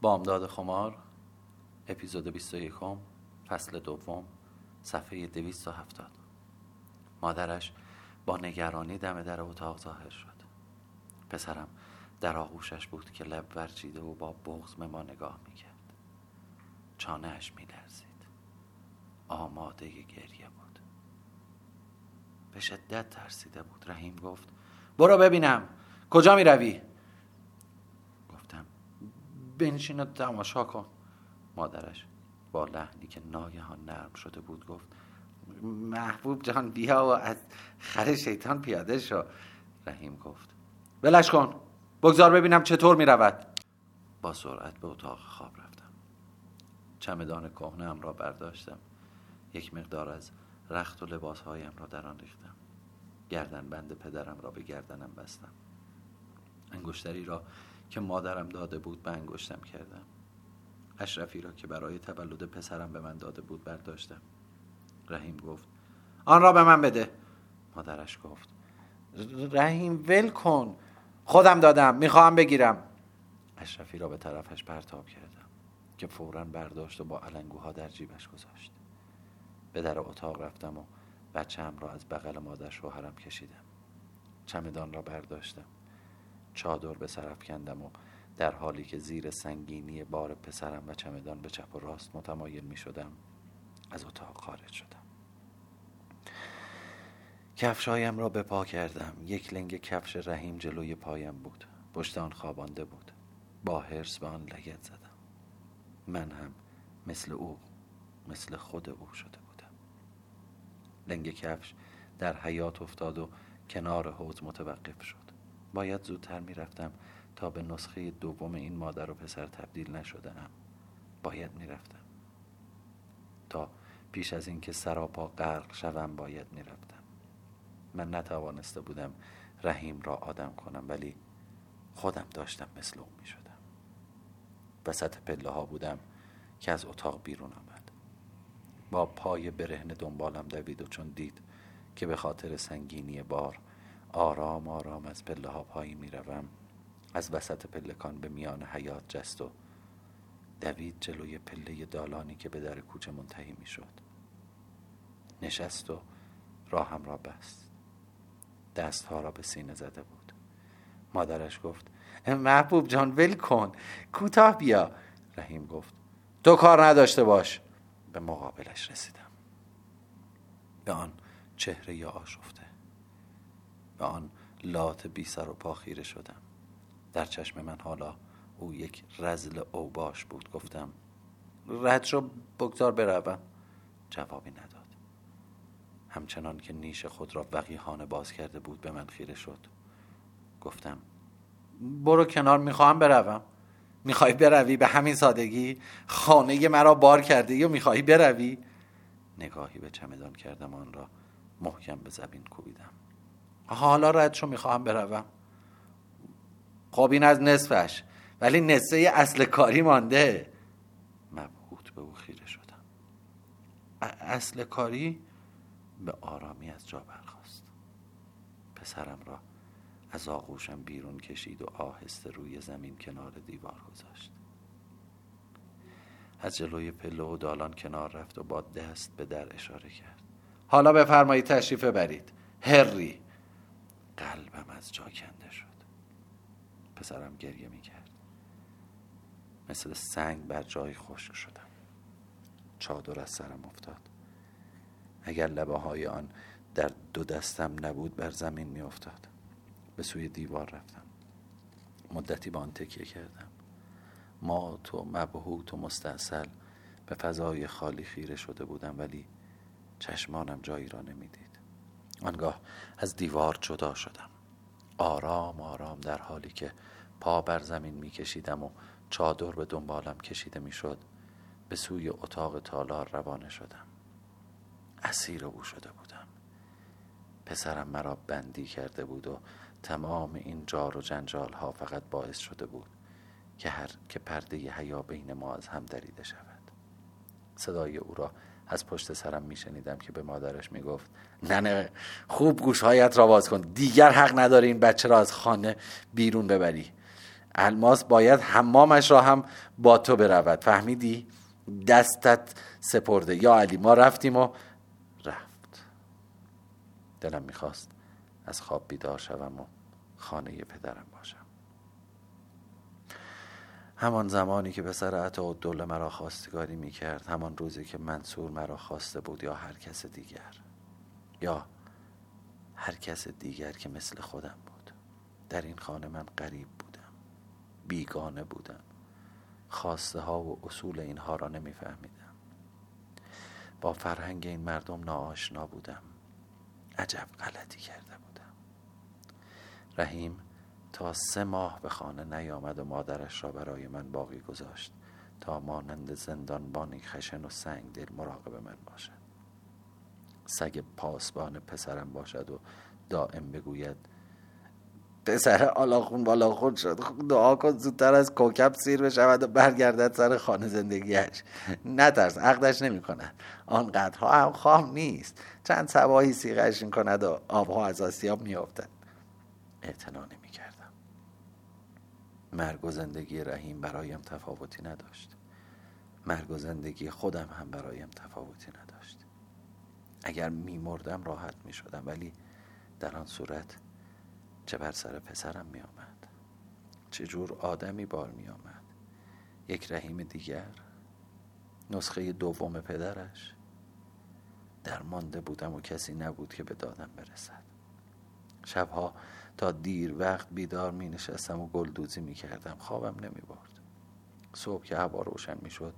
بامداد خمار اپیزود 21 فصل دوم صفحه 270 مادرش با نگرانی دم در اتاق ظاهر شد. پسرم در آغوشش بود که لب ورچیده و با بغز به ما نگاه می‌کرد. چانهش میلرزید. آماده گریه بود. به شدت ترسیده بود. رحیم گفت برو ببینم. کجا می روی؟ گفتم بنشین و تماشا کن. مادرش با لحنی که ناگهان نرم شده بود گفت محبوب جان بیا و از خر شیطان پیاده شو. رحیم گفت بلش کن بگذار ببینم چطور می رود با سرعت به اتاق خواب رفتم. چمدان کهنه را برداشتم. یک مقدار از رخت و لباسهایم را در آن ریختم. گردن بند پدرم را به گردنم بستم. انگشتری را که مادرم داده بود به انگشتم کردم. اشرفی را که برای تولد پسرم به من داده بود برداشتم. رحیم گفت آن را به من بده. مادرش گفت رحیم ول کن خودم دادم می‌خواهم بگیرم. اشرفی را به طرفش پرتاب کردم که فورا برداشت و با علنگوها در جیبش گذاشت. به در اتاق رفتم و بچم را از بغل مادر شوهرم کشیدم. چمدان را برداشتم. چادر به سرف کندم و در حالی که زیر سنگینی بار پسرم و چمدان به چپ و راست متمایل می شدم از اتاق خارج شدم. کفشایم را به پا کردم. یک لنگ کفش رحیم جلوی پایم بود. پشت آن خوابانده بود. با حرس به آن لگت زدم. من هم مثل او مثل خود او شده بودم. لنگ کفش در حیات افتاد و کنار حوض متوقف شد. باید زودتر می‌رفتم تا به نسخه دوم این مادر و پسر تبدیل نشدم باید می‌رفتم. تا پیش از اینکه سراپا غرق شوم باید می‌رفتم. من نتوانسته بودم رحیم را آدم کنم ولی خودم داشتم مثل او می شدم وسط پله ها بودم که از اتاق بیرون آمد. با پای برهنه دنبالم دوید و چون دید که به خاطر سنگینی بار آرام آرام از پله ها پایی می روم. از وسط پلکان به میان حیات جست و دوید جلوی پله دالانی که به در کوچه منتهی می شد. نشست و راهم را بست. دستها را به سینه زده بود. مادرش گفت محبوب جان ول کن. کوتاه بیا. رحیم گفت تو کار نداشته باش. به مقابلش رسیدم. به آن چهره یا آشفته به آن لات بی سر و پا خیره شدم. در چشم من حالا او یک رزل اوباش بود. گفتم رد رو بگذار بروم. جوابی نداد. همچنان که نیش خود را وقیحانه باز کرده بود به من خیره شد. گفتم برو کنار می‌خواهم بروم. می‌خوای بروی به همین سادگی؟ خانه مرا بار کرده یا می‌خواهی بروی؟ نگاهی به چمدان کردم آن را محکم به زمین کوبیدم. حالا رد شو می‌خواهم بروم. خب این از نصفش. ولی نصفه اصل کاری مانده. مبهوت به او خیره شدم. اصل کاری به آرامی از جا برخواست پسرم را از آغوشم بیرون کشید و آهسته روی زمین کنار دیوار گذاشت. از جلوی پله و دالان کنار رفت و با دست به در اشاره کرد. حالا بفرمایید تشریف برید هری. قلبم از جا کنده شد. پسرم گریه می‌کرد. مثل سنگ بر جای خشک شدم. چادر از سرم افتاد. اگر لبه های آن در دو دستم نبود بر زمین می افتاد به سوی دیوار رفتم. مدتی با آن تکیه کردم. مات و مبهوت و مستاصل. به فضای خالی خیره شده بودم ولی چشمانم جایی را نمی‌دید. آنگاه از دیوار جدا شدم. آرام آرام در حالی که پا بر زمین می کشیدم و چادر به دنبالم کشیده می شد به سوی اتاق تالار روانه شدم. اسیر او شده بودم. پسرم مرا بندی کرده بود و تمام این جار و جنجال ها فقط باعث شده بود که هر که پرده حیا بین ما از هم دریده شود. صدای او را از پشت سرم میشنیدم که به مادرش می‌گفت نه نه خوب گوشهایت را باز کن دیگر حق نداری این بچه را از خانه بیرون ببری. الماس باید حمامش را هم با تو برود. فهمیدی؟ دستت سپرده. یا علی ما رفتیم و رفت. دلم می‌خواست از خواب بیدار شوم و خانه پدرم باشم. همان زمانی که به سر و دوله مرا خواستگاری می کرد همان روزی که منصور مرا خواسته بود یا هر کس دیگر. یا هر کس دیگر که مثل خودم بود. در این خانه من غریب بودم. بیگانه بودم. خواسته ها و اصول اینها را نمیفهمیدم. با فرهنگ این مردم ناآشنا بودم. عجب غلطی کرده بودم. رحیم تا سه ماه به خانه نیامد و مادرش را برای من باقی گذاشت تا مانند زندانبانی خشن و سنگ دل مراقب من باشد. سگ پاسبان پسرم باشد و دائم بگوید پسر آلاخون بالاخون شد دعا کن زودتر از کوکب سیر بشود و برگردد سر خانه زندگیش نترس عقدش نمی کند آنقدرها هم خام نیست. چند سباهی سیغش کند و آبها از آسیاب می افتد اعتنا نمی کردم مرگ و زندگی رحیم برایم تفاوتی نداشت. مرگ و زندگی خودم هم برایم تفاوتی نداشت. اگر می مردم راحت می شدم ولی در آن صورت چه بر سر پسرم می آمد چه جور آدمی بار می آمد یک رحیم دیگر؟ نسخه دوم پدرش؟ در مانده بودم و کسی نبود که به دادم برسد. شبها تا دیر وقت بیدار می نشستم و گلدوزی می کردم خوابم نمی برد صبح که هوا روشن می شد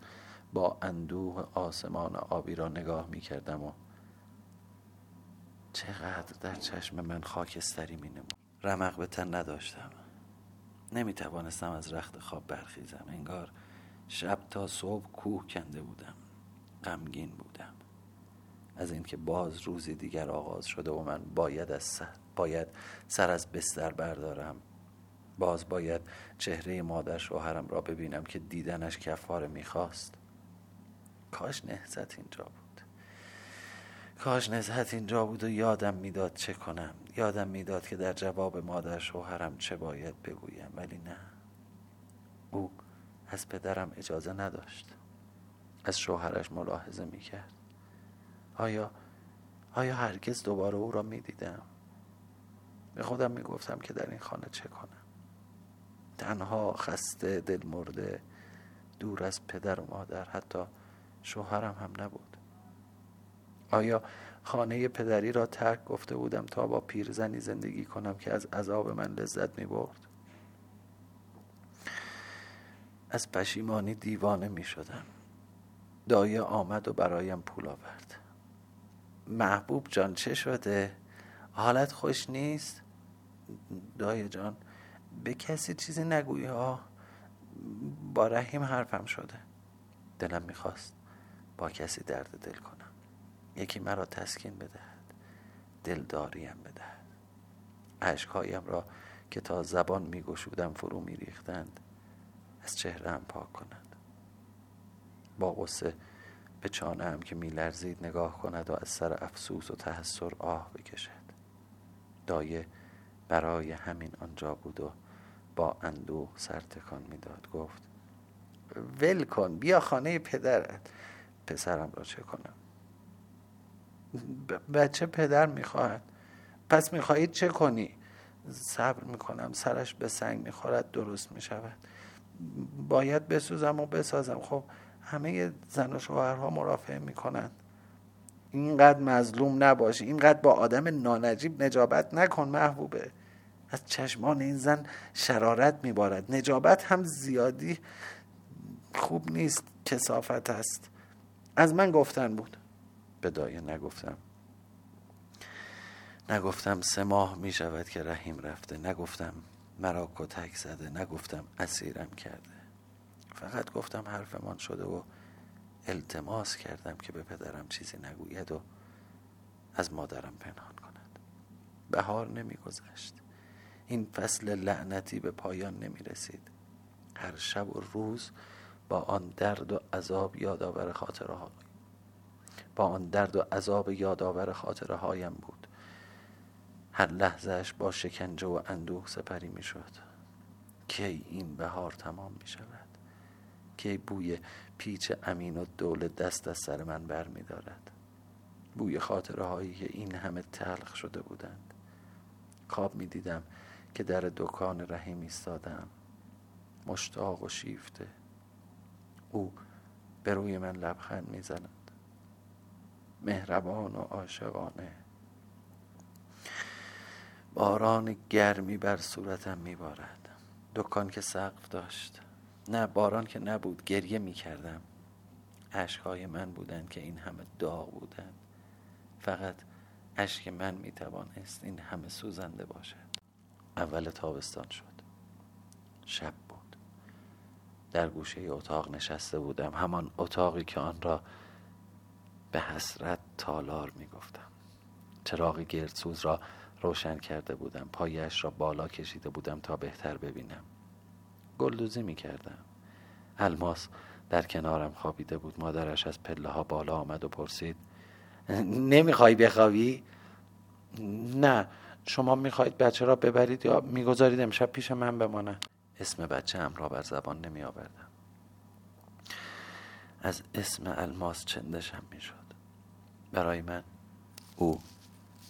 با اندوه آسمان آبی را نگاه می کردم و چقدر در چشم من خاکستری می نمود رمق به تن نداشتم. نمی توانستم از رخت خواب برخیزم. انگار شب تا صبح کوه کنده بودم. غمگین بودم. از اینکه باز روزی دیگر آغاز شده و من باید از سر باید سر از بستر بردارم. باز باید چهره مادر شوهرم را ببینم که دیدنش کفاره می‌خواست. کاش نهزت اینجا بود. کاش نزهت اینجا بود و یادم می‌داد چه کنم. یادم می‌داد که در جواب مادر شوهرم چه باید بگویم ولی نه. او از پدرم اجازه نداشت. از شوهرش ملاحظه می‌کرد. آیا آیا هرگز دوباره او را می‌دیدم؟ به خودم می‌گفتم که در این خانه چه کنم. تنها خسته دل مرده دور از پدر و مادر حتی شوهرم هم نبود. آیا خانه پدری را ترک گفته بودم تا با پیرزنی زندگی کنم که از عذاب من لذت می برد از پشیمانی دیوانه می شدم دایه آمد و برایم پول آورد. محبوب جان چه شده؟ حالت خوش نیست؟ دایه جان به کسی چیزی نگویی ها؟ با رحیم حرفم شده. دلم می‌خواست با کسی درد دل کنم. یکی مرا تسکین بدهد دلداریم بدهد. عشقهایم را که تا زبان می گشودم فرو می ریختند از چهره هم پاک کند با غصه به چانه هم که می لرزید نگاه کند و از سر افسوس و تحسر آه بکشد. دایه برای همین آنجا بود و با اندوه سر تکان می‌داد. گفت ول کن بیا خانه پدرت. پسرم را چه کنم؟ بچه پدر می‌خواهد. پس می‌خواهید چه کنی؟ صبر می‌کنم سرش به سنگ می‌خورد درست می‌شود. باید بسوزم و بسازم. خب همه زن و شوهرها مرافعه می‌کنند. اینقدر مظلوم نباشی اینقدر با آدم نانجیب نجابت نکن محبوبه. از چشمان این زن شرارت میبارد. نجابت هم زیادی خوب نیست کسافت است. از من گفتن بود. به دایه نگفتم. نگفتم سه ماه می شود که رحیم رفته. نگفتم مرا کتک زده. نگفتم اسیرم کرده. فقط گفتم حرفمان شده و التماس کردم که به پدرم چیزی نگوید و از مادرم پنهان کند. بهار نمیگذشت. این فصل لعنتی به پایان نمی رسید هر شب و روز با آن درد و عذاب یادآور خاطره ها با آن درد و عذاب یادآور خاطره هایم بود. هر لحظهش با شکنجه و اندوه سپری می شد کی این بهار تمام می شود کی بوی پیچ امین و دوله دست از سر من بر می دارد بوی خاطره هایی که این همه تلخ شده بودند. خواب می دیدم که در دکان رحیم ایستادم. مشتاق و شیفته. او به روی من لبخند می‌زند. مهربان و عاشقانه. باران گرمی بر صورتم میبارد. دکان که سقف داشت. نه باران که نبود گریه می‌کردم. اشکهای من بودند که این همه داغ بودند. فقط اشک من می‌توانست این همه سوزنده باشد. اول تابستان شد. شب بود. در گوشه اتاق نشسته بودم. همان اتاقی که آن را به حسرت تالار می‌گفتم. چراغ گردسوز را روشن کرده بودم. پایش را بالا کشیده بودم تا بهتر ببینم. گلدوزی می کردم الماس در کنارم خوابیده بود. مادرش از پله ها بالا آمد و پرسید نمی‌خوای بخوابی؟ نه. شما می‌خواهید بچه را ببرید یا می‌گذارید امشب پیش من بمانه اسم بچه هم را بر زبان نمی آوردم از اسم الماس چندشم می‌شد. برای من او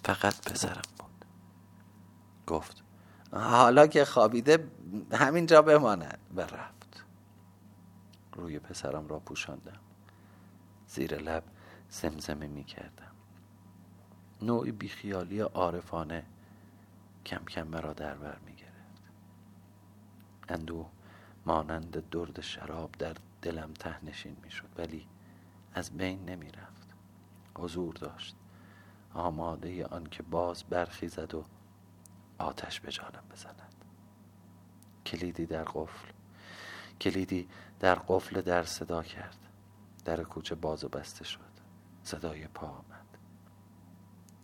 فقط پسرم بود. گفت حالا که خوابیده همینجا بماند. و رفت روی پسرم را پوشاندم. زیر لب زمزمه می کردم. نوعی بیخیالی عارفانه کم کم مرا در بر می گرفت. اندوه مانند درد شراب در دلم تهنشین می شد ولی از بین نمی رفت. حضور داشت. آماده آن که باز برخیزد و آتش به جانم بزند. کلیدی در قفل کلیدی در قفل در صدا کرد. در کوچه باز و بسته شد. صدای پا آمد.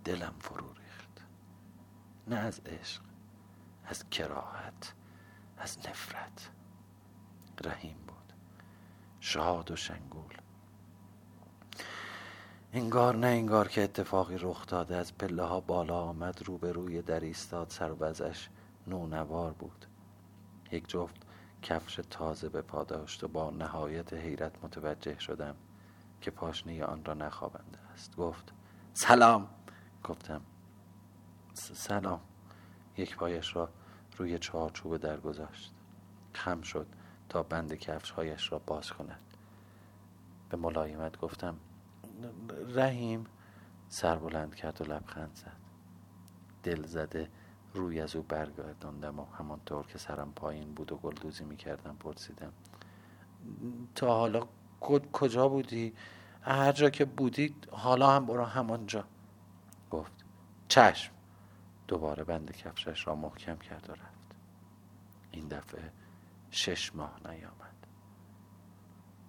دلم فرو ریخت. نه از عشق از کراهت از نفرت. رحیم بود. شاد و شنگول. انگار نه انگار که اتفاقی رخ داده از پله ها بالا آمد روبروی در ایستاد سر وزش نونوار بود. یک جفت کفش تازه به پا داشت و با نهایت حیرت متوجه شدم که پاشنه آن را نخوابنده است. گفت سلام. گفتم سلام. یک پایش را روی چهارچوب در گذاشت خم شد تا بند کفشهایش را باز کند. به ملایمت گفتم رحیم سر بلند کرد و لبخند زد. دل زده روی از او برگرداندم و همانطور که سرم پایین بود و گلدوزی می‌کردم پرسیدم تا حالا کجا بودی؟ هر جا که بودی حالا هم برو همانجا. گفت چشم. دوباره بند کفشش را محکم کرد و رفت. این دفعه شش ماه نیامد.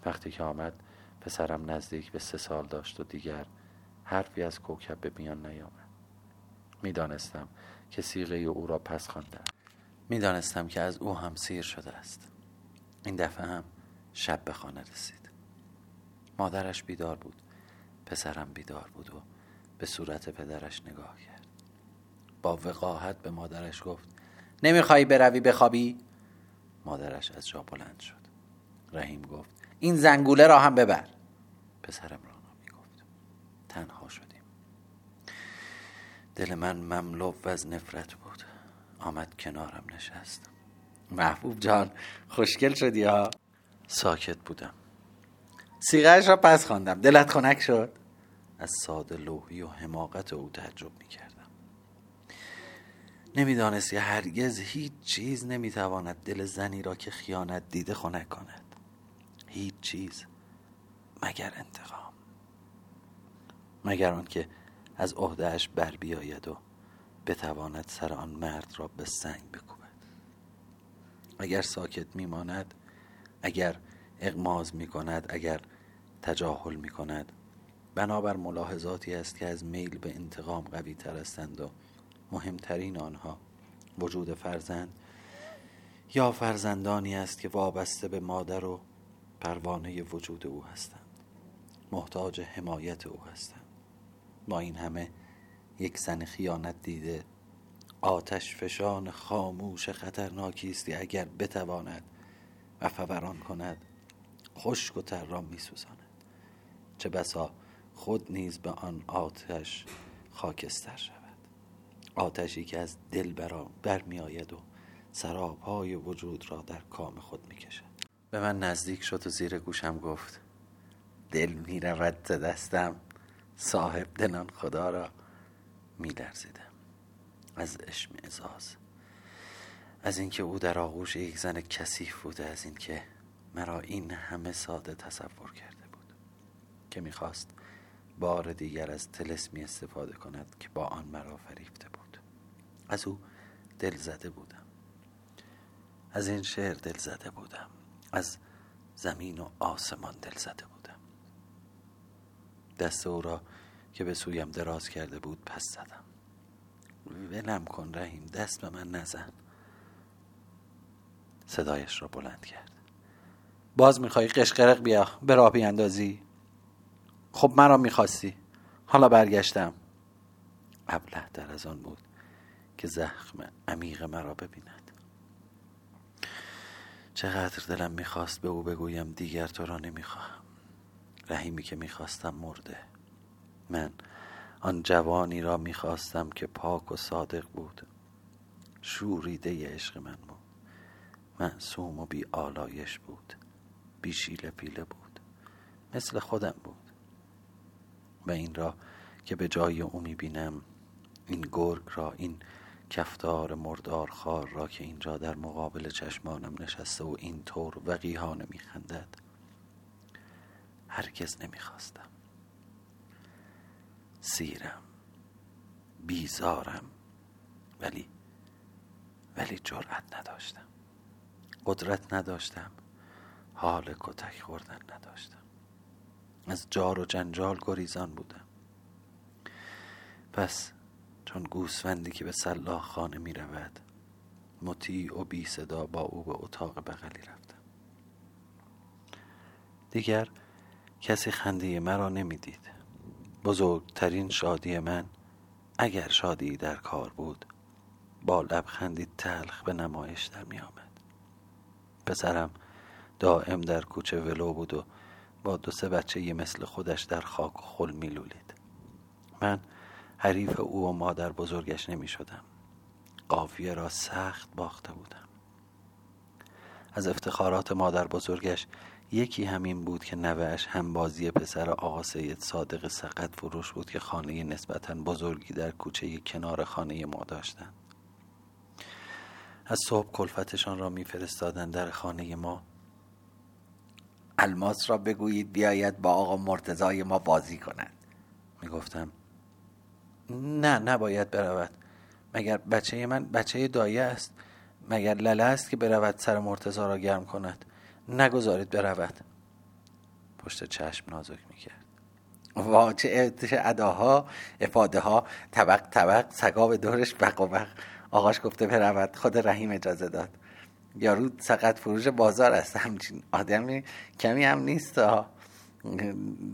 وقتی که آمد پسرم نزدیک به سه سال داشت و دیگر حرفی از کوکب به میان نیامد. می‌دانستم که سیغه او را پس خوانده می‌دانستم که از او هم سیر شده است. این دفعه هم شب به خانه رسید. مادرش بیدار بود پسرم بیدار بود و به صورت پدرش نگاه کرد. با وقاحت به مادرش گفت نمیخوایی بروی بخوابی؟ مادرش از جا بلند شد. رحیم گفت این زنگوله را هم ببر. پسرم رانا می گفت تنها شدیم. دل من مملو از نفرت بود. آمد کنارم نشست. محبوب جان خوشگل شدی ها؟ ساکت بودم. سیغهش را پس خواندم. دلت خنک شد؟ از ساده لوحی و حماقت او تعجب می کردم نمی‌دانست که هرگز هیچ چیز نمی‌تواند دل زنی را که خیانت دیده خنک کند. هیچ چیز مگر انتقام. مگر آنکه از عهدهاش بر بیاید و بتواند سر آن مرد را به سنگ بکوبد. اگر ساکت میماند اگر اغماز می کند اگر تجاهل می کند بنابر ملاحظاتی است که از میل به انتقام قوی تر هستند و مهمترین آنها وجود فرزند یا فرزندانی است که وابسته به مادر و پروانه وجود او هستند. محتاج حمایت او هستند. با این همه یک زن خیانت دیده آتش فشان خاموش خطرناکیستی اگر بتواند و فوران کند خشک و تر را میسوزاند. چه بسا خود نیز به آن آتش خاکستر شود. آتشی که از دل برا برمی آید و سرابهای وجود را در کام خود می کشد به من نزدیک شد و زیر گوشم گفت دل می رود دستم صاحب دلان خدا را می از اشم ازاز از اینکه او در آغوش یک زن کثیف بوده از اینکه مرا این همه ساده تصور کرده بود که می‌خواست بار دیگر از تلسمی استفاده کند که با آن مرا فریفته بود. از او دل زده بودم. از این شعر دل زده بودم. از زمین و آسمان دل زده بودم. دست او را که به سویم دراز کرده بود پس زدم. ولم کن رحیم دست به من نزن. صدایش را بلند کرد. باز می‌خوای قشقرق بیا به راه بیاندازی؟ خب مرا می‌خواستی. حالا برگشتم. ابله در از آن بود که زخم عمیق مرا ببیند. چقدر دلم می‌خواست به او بگویم دیگر تو را نمی‌خواهم. رحیمی که می‌خواستم مرده. من آن جوانی را می‌خواستم که پاک و صادق بود. شوریده عشق من بود. معصوم و بی آلایش بود. بی شیله پیله بود. مثل خودم بود. و این را که به جای او می‌بینم این گرگ را این کفتار مردار خار را که اینجا در مقابل چشمانم نشسته و این طور وقیهانه میخندد. هرگز نمی‌خواستم. سیرم بیزارم ولی ولی جرأت نداشتم. قدرت نداشتم. حال کتک خوردن نداشتم. از جار و جنجال گریزان بودم. پس چون گوسفندی که به سلاح خانه می رود مطیع و بی صدا با او به اتاق بغلی رفتم. دیگر کسی خنده مرا نمی‌دید. بزرگترین شادی من اگر شادی در کار بود با لبخندی تلخ به نمایش در می آمد پسرم دائم در کوچه ولو بود و با دو سه بچه مثل خودش در خاک و خل می لولید من حریف او و مادر بزرگش نمی شدم قافیه را سخت باخته بودم. از افتخارات مادر بزرگش یکی همین بود که نوهش هم بازی پسر آقا سید صادق سقط فروش بود که خانه نسبتا بزرگی در کوچه کنار خانه ما داشتند. از صبح کلفتشان را میفرستادند در خانه ما. الماس را بگویید بیاید با آقا مرتضای ما بازی کند می‌گفتم. نه نباید برود. مگر بچه من بچه دایه است؟ مگر لله است که برود سر مرتضا را گرم کند؟ نگذارید برود. پشت چشم نازک می‌کرد. وا چه اداها افاده ها طبق طبق سگا به دورش بق و بق. آقاش گفته برود. خود رحیم اجازه داد. یارو سقط فروش بازار است. همچین آدمی کمی هم نیست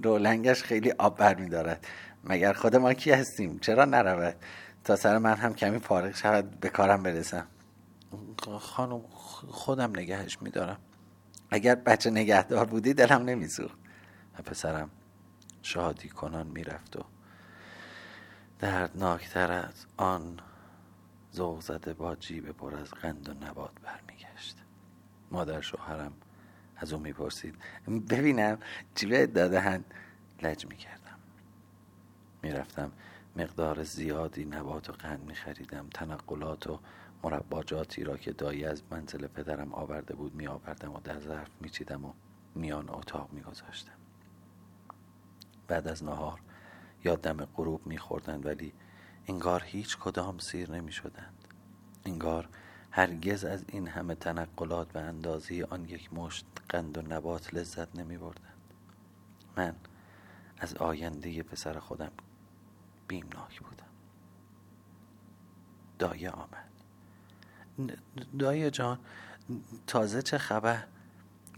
رولنگش خیلی آب بر دارد مگر خود ما کی هستیم؟ چرا نرود؟ تا سر من هم کمی فارغ شود به کارم برسم. خانم خودم نگهش میدارم. اگر بچه نگهدار بودی دلم نمیسوخت. و پسرم شادی کنان می‌رفت و دردناکتر از آن ذوق زده با جیب پر از قند و نبات برمیگشت. مادر شوهرم از او می‌پرسید ببینم چی دادهند لج می‌کردم می‌رفتم مقدار زیادی نبات و قند میخریدم تنقلات و مرباجاتی را که دایی از منزل پدرم آورده بود می آوردم و در ظرف می چیدم و میان اتاق می گذاشتم. بعد از نهار یا دم غروب می خوردند ولی انگار هیچ کدام سیر نمی شدند. انگار هرگز از این همه تنقلات به اندازه آن یک مشت قند و نبات لذت نمی بردند. من از آینده پسر خودم بیمناک بودم. دایه آمد. دایه جان تازه چه خبر؟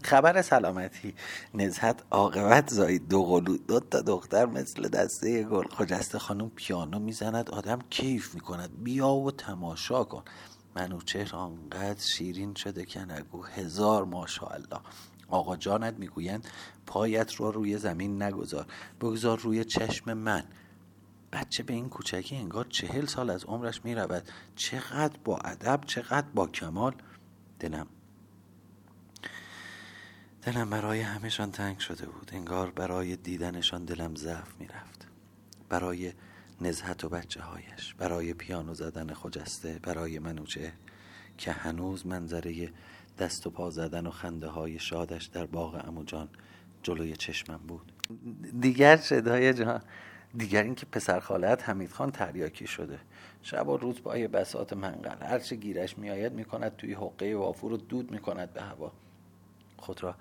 خبر سلامتی. نزهت عاقبت زایید دو قلو دو تا دختر مثل دسته گل. خجسته خانم پیانو می‌زند. آدم کیف می‌کند. بیا و تماشا کن. منوچهر آنقدر شیرین شده که نگو. هزار ماشاءالله. آقا جانت می‌گویند پایت رو روی زمین نگذار. بگذار روی چشم من. بچه به این کوچکی انگار چهل سال از عمرش می‌رود. چقدر با ادب چقدر با کمال. دلم. دلم برای همهشان تنگ شده بود. انگار برای دیدنشان دلم ضعف می‌رفت. برای نزهت و بچه هایش برای پیانو زدن خجسته برای منوچه که هنوز منظره دست و پا زدن و خنده های شادش در باغ اموجان جلوی چشمم بود. دیگر صدای جان. دیگر اینکه پسر خالت حمید خان تریاکی شده. شب و روز پای بسات منقل. هرچه گیرش میآید می‌کند توی حقه وافور رو دود می‌کند به هوا. خود را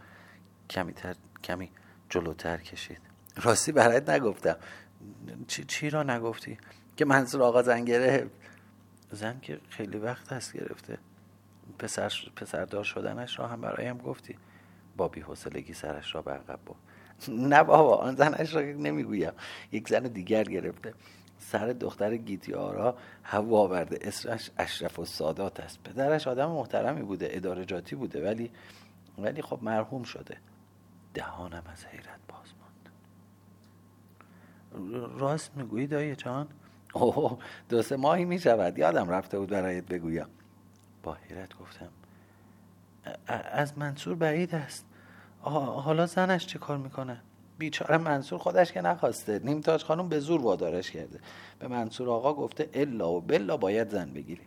کمی, تر، کمی جلوتر کشید. راستی برایت نگفتم. چی, چی را نگفتی؟ که منصور آقا زن گرفت زن که خیلی وقت هست گرفته. پسر پسردار شدنش را هم برایم گفتی. با حوصلگی سرش را برقب بود نه بابا آن زنش را نمی‌گویم. یک زن دیگر گرفته. سر دختر گیتیارا هوا آورده. اسمش اشرف و سادات است. پدرش آدم محترمی بوده ادارجاتی بوده ولی ولی خب مرحوم شده. دهانم از حیرت باز ماند. راست می‌گویی دایی جان؟ اوه دو سه ماهی می‌شود. یادم رفته بود برایت بگویم. با حیرت گفتم از منصور بعید است. حالا زنش چه کار می‌کنه؟ بیچاره منصور خودش که نخواسته. نیمتاج خانم به زور وادارش کرده. به منصور آقا گفته الا و بلا باید زن بگیری.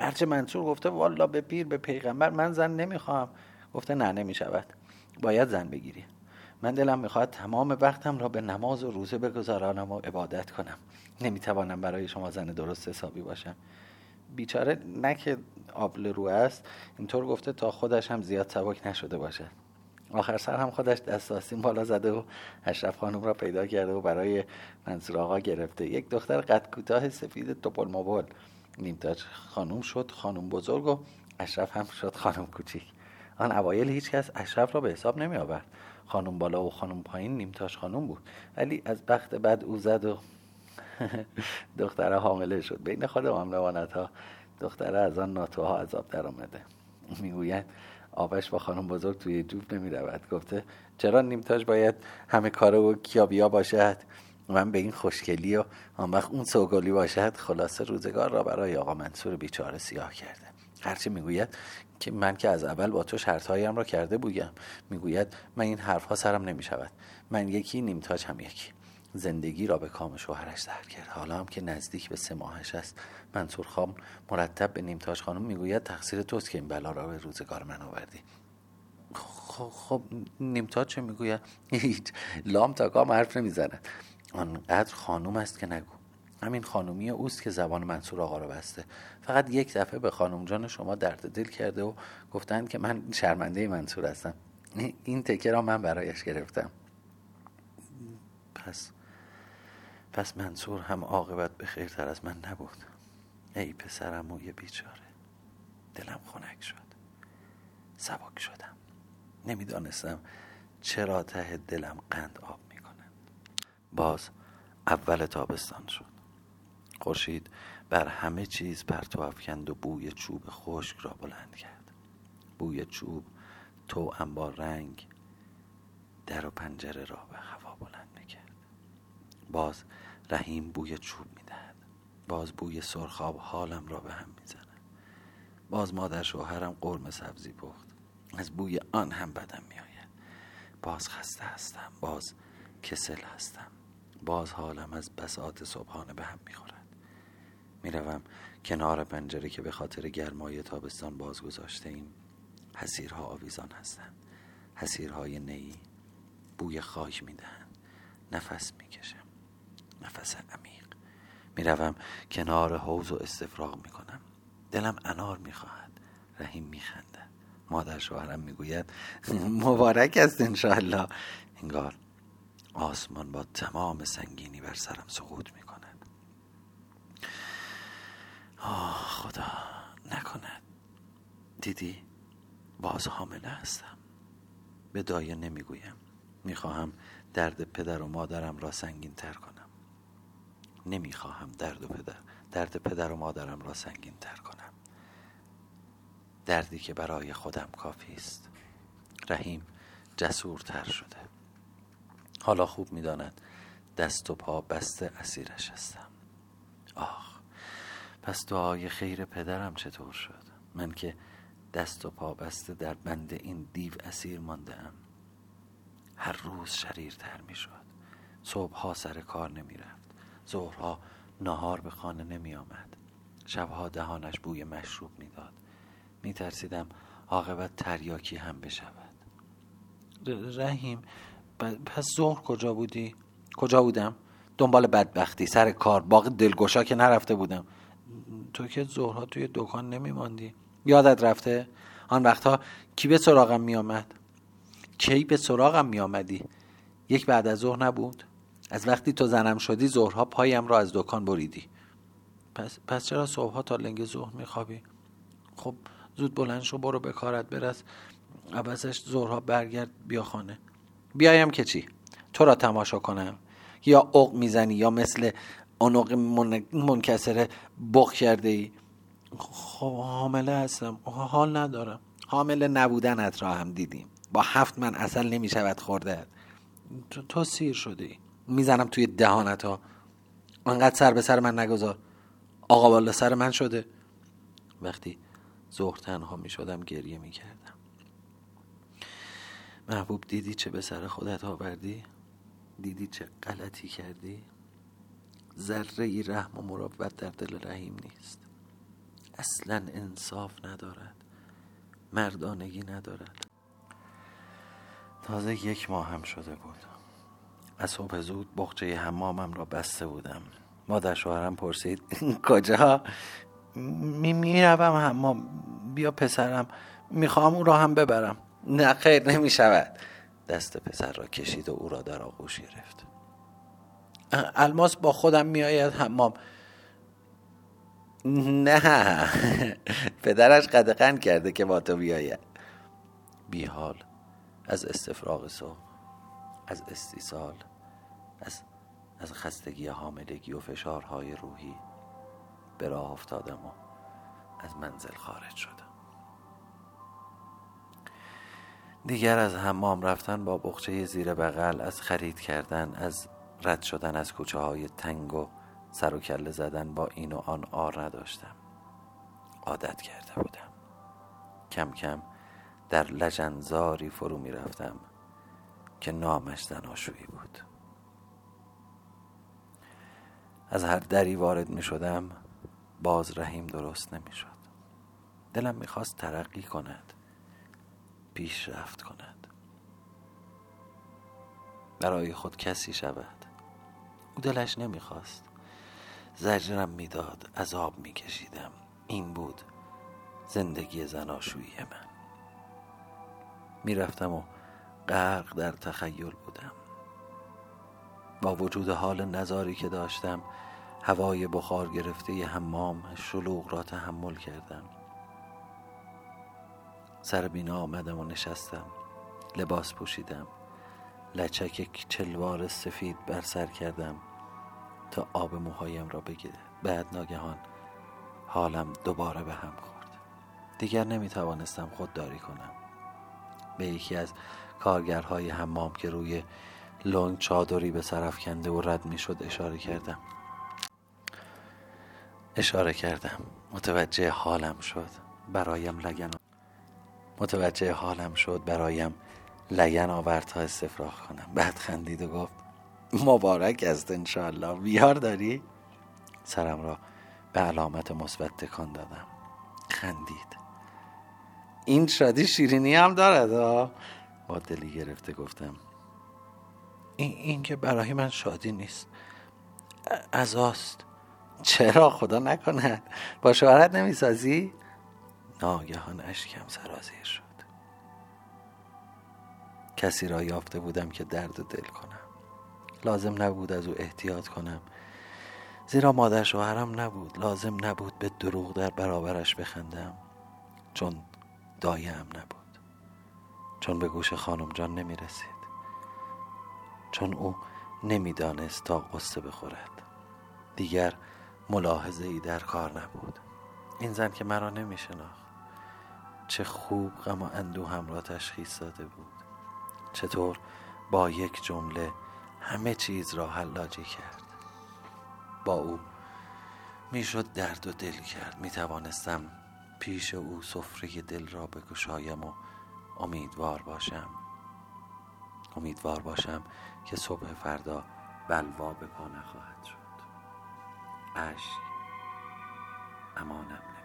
هرچه منصور گفته والا به پیر به پیغمبر من زن نمی‌خوام گفته نه نمی‌شود. باید زن بگیری. من دلم می‌خواد تمام وقتم را به نماز و روزه بگذارانم و عبادت کنم. نمی‌توانم برای شما زن درست حسابی باشم. بیچاره نه که آبل رو است. اینطور گفته تا خودش هم زیاد سبک نشده باشد آخر سر هم خودش دستاسین بالا زده و اشرف خانم را پیدا کرده و برای منصور آقا گرفته. یک دختر قد کوتاه سفید توپل مبل نیمتاج خانم شد خانم بزرگ و اشرف هم شد خانم کوچیک. آن اوایل هیچ کس اشرف را به حساب نمی آورد خانم بالا و خانم پایین نیمتاش خانم بود. ولی از بخت بعد او زد و دختر حامله شد. بین خود روانت ها دختره از آن ناتوها عذاب در آمده. می‌گویند آبش با خانم بزرگ توی جوب نمی رود گفته چرا نیمتاش باید همه کاره و کیابیا باشد؟ من به این خوشگلی و آن وقت اون سوگلی باشد خلاصه روزگار را برای آقا منصور بیچاره سیاه کرده هرچی می‌گوید که من که از اول با تو شرطهایم را کرده بودم. می‌گوید من این حرفها سرم نمی شود من یکی نیمتاج هم یکی. زندگی را به کام شوهرش در کرد. حالا هم که نزدیک به سه ماهش است منصور خام مرتب به نیمتاج خانم می‌گوید تقصیر توست که این بلا را به روزگار من آوردی. خب, خب نیمتاج چه می‌گوید؟ هیچ. لام تا کام حرف نمی‌زند. آنقدر خانوم است که نگو. همین خانومی اوست که زبان منصور آقا را بسته. فقط یک دفعه به خانم جان شما درد دل کرده و گفتند که من شرمنده منصور هستم. این تکه را من برایش گرفتم. پس پس منصور هم عاقبت به خیرتر از من نبود. ای پسرم و یه بیچاره. دلم خنک شد. سبک شدم. نمی‌دانستم چرا ته دلم قند آب می‌کنه باز اول تابستان شد. خورشید بر همه چیز پرتو افکند و بوی چوب خشک را بلند کرد. بوی چوب تو با رنگ در و پنجره را به هوا بلند می‌کرد. باز رحیم بوی چوب می‌دهد. باز بوی سرخاب حالم را به هم می‌زند. باز مادر شوهرم قرم سبزی پخت. از بوی آن هم بدم میآید. باز خسته هستم باز کسل هستم. باز حالم از بساط صبحانه به هم می‌خورد. می‌روم کنار پنجره که به خاطر گرمای تابستان باز گذاشته ایم حسیرها آویزان هستند. حسیرهای نی بوی خاک می‌دهند. نفس می‌کشم. نفس عمیق. می‌روم کنار حوز و استفراغ می‌کنم. دلم انار می‌خواهد. رحیم میخنده مادر شوهرم می‌گوید مبارک است انشاءالله. انگار آسمان با تمام سنگینی بر سرم سقوط می‌کند. آه خدا نکند. دیدی؟ باز حامله هستم. به دایه نمی‌گویم. می‌خواهم درد پدر و مادرم را سنگین تر کنم. نمی‌خواهم درد و پدر درد پدر و مادرم را سنگین تر کنم. دردی که برای خودم کافی است. رحیم جسورتر شده. حالا خوب می‌داند. دست و پا بسته اسیرش هستم. آخ پس دعای خیر پدرم چطور شد؟ من که دست و پا بسته در بند این دیو اسیر مانده هر روز شریرتر می شد صبحها سر کار نمی رفت ظهرها نهار به خانه نمی آمد شبها دهانش بوی مشروب می‌داد. می ترسیدم عاقبت تریاکی هم بشود. رحیم پس ظهر کجا بودی؟ کجا بودم؟ دنبال بدبختی سر کار باقی دلگشا که نرفته بودم. تو که ظهرها توی دکان نمیماندی. یادت رفته؟ آن وقتها کی به سراغم می آمد کی به سراغم می آمدی یک بعد از ظهر نبود؟ از وقتی تو زنم شدی ظهرها پایم را از دکان بریدی. پس, پس چرا صبحها تا لنگ ظهر میخوابی؟ خب زود بلند شو برو به کارت برس. عوضش ظهرها برگرد بیا خانه. بیایم که چی؟ تو را تماشا کنم. یا اوق می‌زنی یا مثل اونق منکسره بخ کرده ای خب حامله هستم. حال ندارم. حامله نبودنت را هم دیدیم. با هفت من اصل نمی شود خورده. تو, تو سیر شدی. می‌زنم توی دهانت ها انقدر سر به سر من نگذار. آقا بالا سر من شده. وقتی ظهر تنها می شدم گریه می کردم محبوب دیدی چه به سر خودت آوردی؟ دیدی چه غلطی کردی؟ ذره ای رحم و مراقبت در دل رحیم نیست. اصلا انصاف ندارد. مردانگی ندارد. تازه یک ماه هم شده بود. از صبح زود بخچه حمامم را بسته بودم. مادر شوهرم پرسید کجا؟ می می‌روم حمام. بیا پسرم. می‌خوام او را هم ببرم. نه خیر نمی شود دست پسر را کشید و او را در آغوش گرفت. الماس با خودم میآید حمام. نه. پدرش قدقن کرده که با تو بیاید. بی حال از استفراغ صبح از استیصال از از خستگی حاملگی و فشارهای روحی به راه افتادم و از منزل خارج شدم. دیگر از حمام رفتن با بخچه زیر بغل از خرید کردن از رد شدن از کوچه های تنگ و سر و کله زدن با این و آن آر نداشتم. عادت کرده بودم. کم کم در لجنزاری فرو می رفتم که نامش زناشویی بود. از هر دری وارد می شدم باز رحیم درست نمی شد دلم می‌خواست ترقی کند پیشرفت کند. برای خود کسی شود. او دلش نمی‌خواست. زجرم می‌داد عذاب میکشیدم. این بود زندگی زناشویی من. می‌رفتم و غرق در تخیل بودم. با وجود حال نظاری که داشتم هوای بخار گرفته حمام شلوغ را تحمل کردم. سر بینا آمدم و نشستم لباس پوشیدم لچک چلوار سفید بر سر کردم تا آب موهایم را بگیره بعد ناگهان حالم دوباره به هم خورد. دیگر نمی توانستم خودداری کنم. به یکی از کارگرهای حمام که روی لنگ چادری به سرف کنده و رد می شد اشاره کردم. اشاره کردم. متوجه حالم شد. برایم لگن متوجه حالم شد. برایم لگن آورد تا استفراغ کنم. بعد خندید و گفت مبارک است انشاءالله. بیار داری؟ سرم را به علامت مثبت تکان دادم. خندید. این شادی شیرینی هم دارد با دلی گرفته گفتم این, این که برای من شادی نیست. ازاست چرا خدا نکند؟ با شوهرت نمی‌سازی؟ ناگهان اشکم سرازیر شد. کسی را یافته بودم که درد دل کنم. لازم نبود از او احتیاط کنم. زیرا مادر شوهرم نبود. لازم نبود به دروغ در برابرش بخندم. چون دایم نبود. چون به گوش خانم جان نمی رسید چون او نمی‌دانست تا قصه بخورد. دیگر ملاحظه ای در کار نبود. این زن که مرا نمی شناخت چه خوب غم و اندوهم را تشخیص داده بود. چطور با یک جمله همه چیز را حلاجی کرد. با او می‌شد درد و دل کرد. می توانستم پیش او سفره دل را بگشایم و امیدوار باشم. امیدوار باشم که صبح فردا بلوا به پا نخواهد شد. اشک امانم